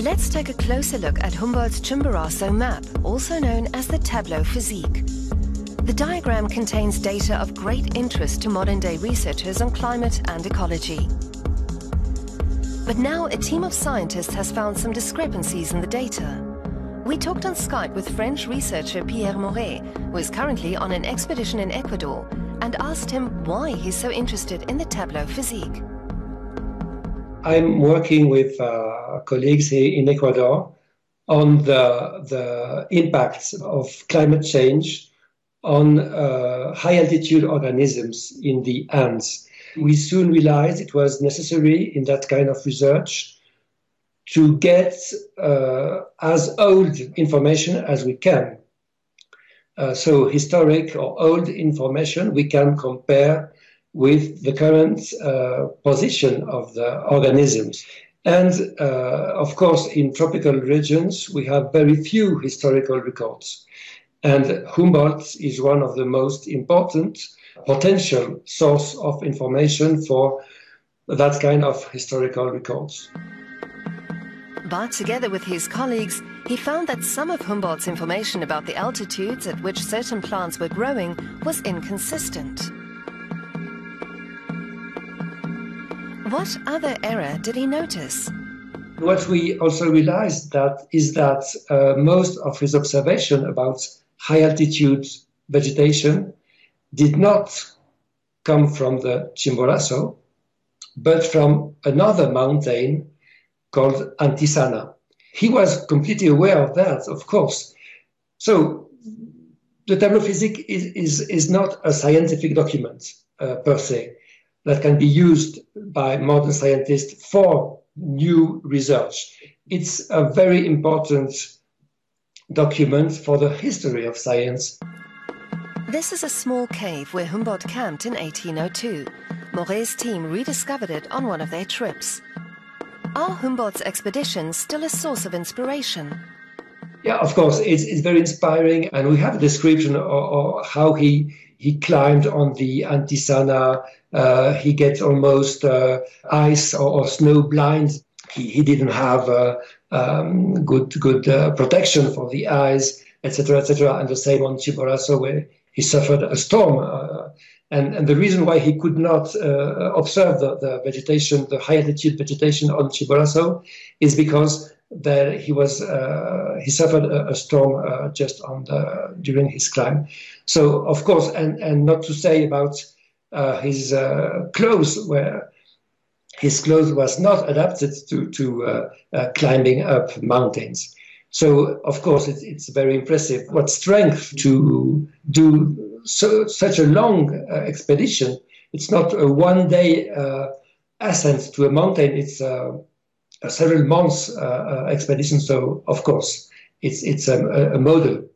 Let's take a closer look at Humboldt's Chimborazo map, also known as the Tableau Physique. The diagram contains data of great interest to modern-day researchers on climate and ecology. But now a team of scientists has found some discrepancies in the data. We talked on Skype with French researcher Pierre Moret, who is currently on an expedition in Ecuador, and asked him why he's so interested in the Tableau Physique. I'm working with uh, colleagues in Ecuador on the, the impacts of climate change on uh, high altitude organisms in the Andes. We soon realized it was necessary in that kind of research to get uh, as old information as we can. Uh, so historic or old information we can compare with the current uh, position of the organisms. And uh, of course, in tropical regions, we have very few historical records. And Humboldt is one of the most important potential source of information for that kind of historical records. But together with his colleagues, he found that some of Humboldt's information about the altitudes at which certain plants were growing was inconsistent. What other error did he notice? What we also realized that is that uh, most of his observation about high altitude vegetation did not come from the Chimborazo, but from another mountain called Antisana. He was completely aware of that, of course. So the tableau is, is, is not a scientific document uh, per se that can be used by modern scientists for new research. It's a very important document for the history of science. This is a small cave where Humboldt camped in 1802. Moret's team rediscovered it on one of their trips. Are Humboldt's expeditions still a source of inspiration? Yeah, of course, it's, it's very inspiring, and we have a description of, of how he he climbed on the Antisana. Uh, he gets almost uh, ice or, or, snow blind. He, he didn't have uh, um, good good uh, protection for the eyes, etc., etc. And the same on Chimborazo, where he suffered a storm. Uh, and, and the reason why he could not uh, observe the, the vegetation, the high altitude vegetation on Chimborazo, is because that he was uh, he suffered a, a storm uh, just on the during his climb. So of course, and and not to say about uh, his uh, clothes, where his clothes was not adapted to to uh, uh, climbing up mountains. So of course, it's, it's very impressive. What strength to do so such a long expedition? It's not a one day ascent to a mountain. It's a several months uh, uh, expedition. So of course, it's it's a, a model